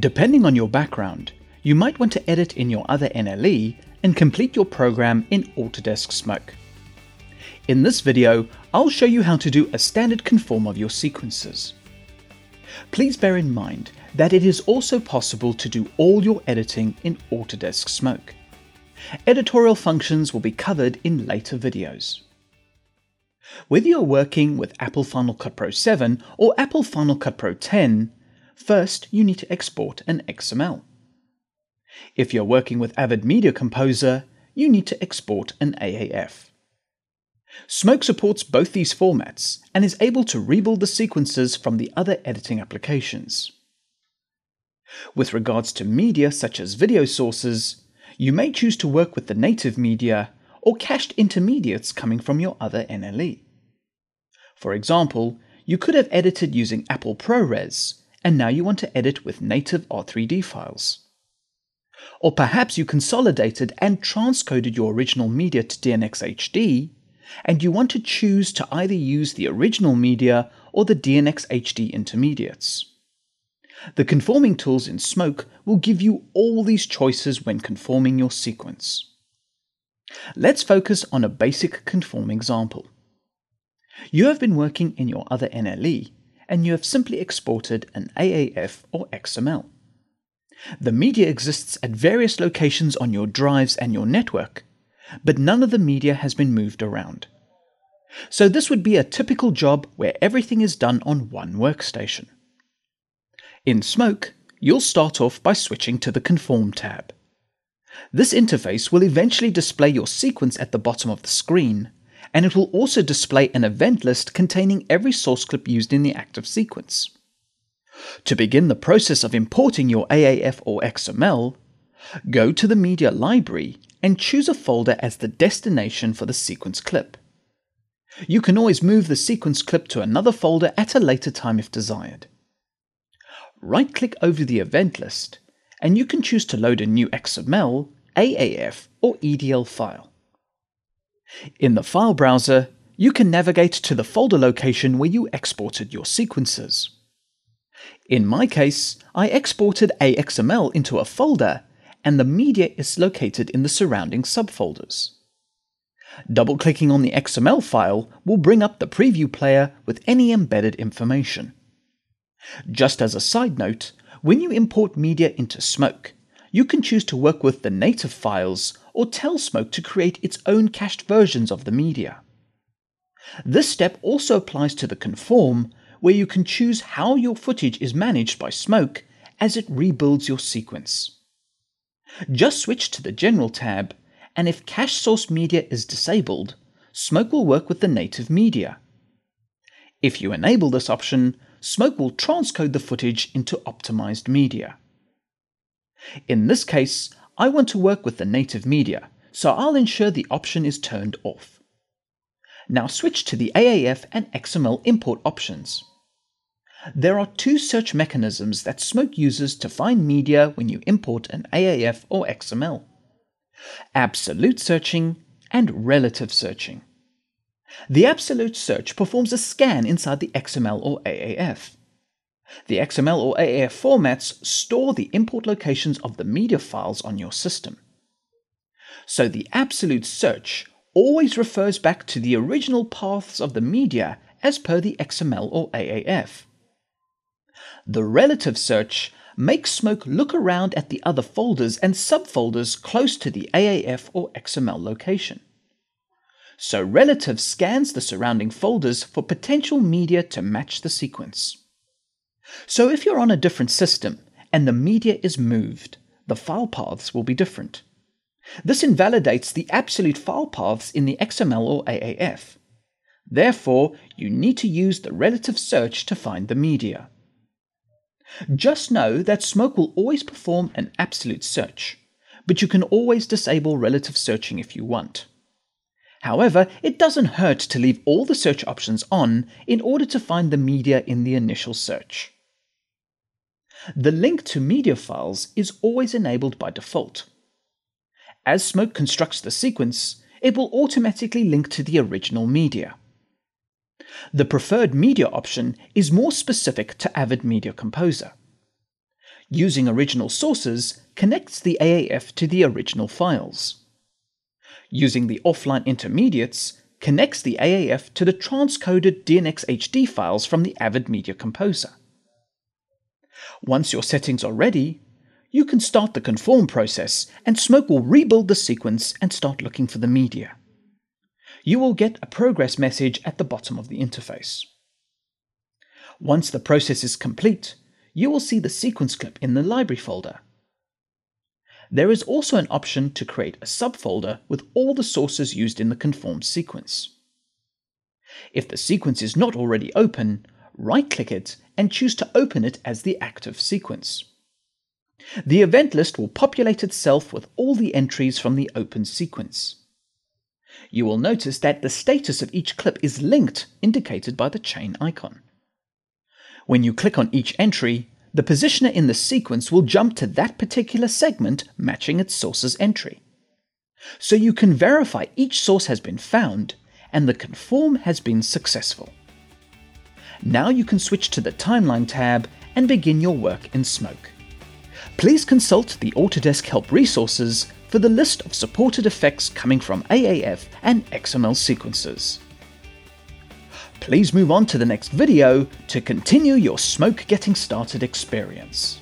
Depending on your background, you might want to edit in your other NLE and complete your program in Autodesk Smoke. In this video, I'll show you how to do a standard conform of your sequences. Please bear in mind that it is also possible to do all your editing in Autodesk Smoke. Editorial functions will be covered in later videos. Whether you're working with Apple Final Cut Pro 7 or Apple Final Cut Pro 10, first you need to export an XML. If you're working with Avid Media Composer, you need to export an AAF. Smoke supports both these formats and is able to rebuild the sequences from the other editing applications. With regards to media such as video sources, you may choose to work with the native media or cached intermediates coming from your other NLE. For example, you could have edited using Apple ProRes, and now you want to edit with native R3D files. Or perhaps you consolidated and transcoded your original media to DNxHD, and you want to choose to either use the original media or the DNxHD intermediates. The conforming tools in Smoke will give you all these choices when conforming your sequence. Let's focus on a basic conform example. You have been working in your other NLE and you have simply exported an AAF or XML. The media exists at various locations on your drives and your network, but none of the media has been moved around. So this would be a typical job where everything is done on one workstation. In Smoke, you'll start off by switching to the Conform tab. This interface will eventually display your sequence at the bottom of the screen, and it will also display an event list containing every source clip used in the active sequence. To begin the process of importing your AAF or XML, go to the media library and choose a folder as the destination for the sequence clip. You can always move the sequence clip to another folder at a later time if desired right click over the event list, and you can choose to load a new XML, AAF, or EDL file. In the file browser, you can navigate to the folder location where you exported your sequences. In my case, I exported AXML into a folder, and the media is located in the surrounding subfolders. Double clicking on the XML file will bring up the preview player with any embedded information. Just as a side note, when you import media into Smoke, you can choose to work with the native files or tell Smoke to create its own cached versions of the media. This step also applies to the conform, where you can choose how your footage is managed by Smoke as it rebuilds your sequence. Just switch to the General tab, and if cache source media is disabled, Smoke will work with the native media. If you enable this option, Smoke will transcode the footage into optimized media. In this case, I want to work with the native media, so I'll ensure the option is turned off. Now switch to the AAF and XML import options. There are two search mechanisms that Smoke uses to find media when you import an AAF or XML. Absolute searching and relative searching. The absolute search performs a scan inside the XML or AAF. The XML or AAF formats store the import locations of the media files on your system. So the absolute search always refers back to the original paths of the media as per the XML or AAF. The relative search makes Smoke look around at the other folders and subfolders close to the AAF or XML location so Relative scans the surrounding folders for potential media to match the sequence. So if you're on a different system and the media is moved, the file paths will be different. This invalidates the absolute file paths in the XML or AAF. Therefore, you need to use the relative search to find the media. Just know that Smoke will always perform an absolute search, but you can always disable relative searching if you want. However, it doesn't hurt to leave all the search options on in order to find the media in the initial search. The link to media files is always enabled by default. As Smoke constructs the sequence, it will automatically link to the original media. The preferred media option is more specific to Avid Media Composer. Using original sources connects the AAF to the original files. Using the offline intermediates connects the AAF to the transcoded DNxHD files from the Avid Media Composer. Once your settings are ready, you can start the conform process and Smoke will rebuild the sequence and start looking for the media. You will get a progress message at the bottom of the interface. Once the process is complete, you will see the sequence clip in the library folder. There is also an option to create a subfolder with all the sources used in the conform sequence. If the sequence is not already open, right-click it and choose to open it as the active sequence. The event list will populate itself with all the entries from the open sequence. You will notice that the status of each clip is linked, indicated by the chain icon. When you click on each entry, the positioner in the sequence will jump to that particular segment matching its source's entry. So you can verify each source has been found and the conform has been successful. Now you can switch to the Timeline tab and begin your work in Smoke. Please consult the Autodesk Help resources for the list of supported effects coming from AAF and XML sequences. Please move on to the next video to continue your smoke getting started experience.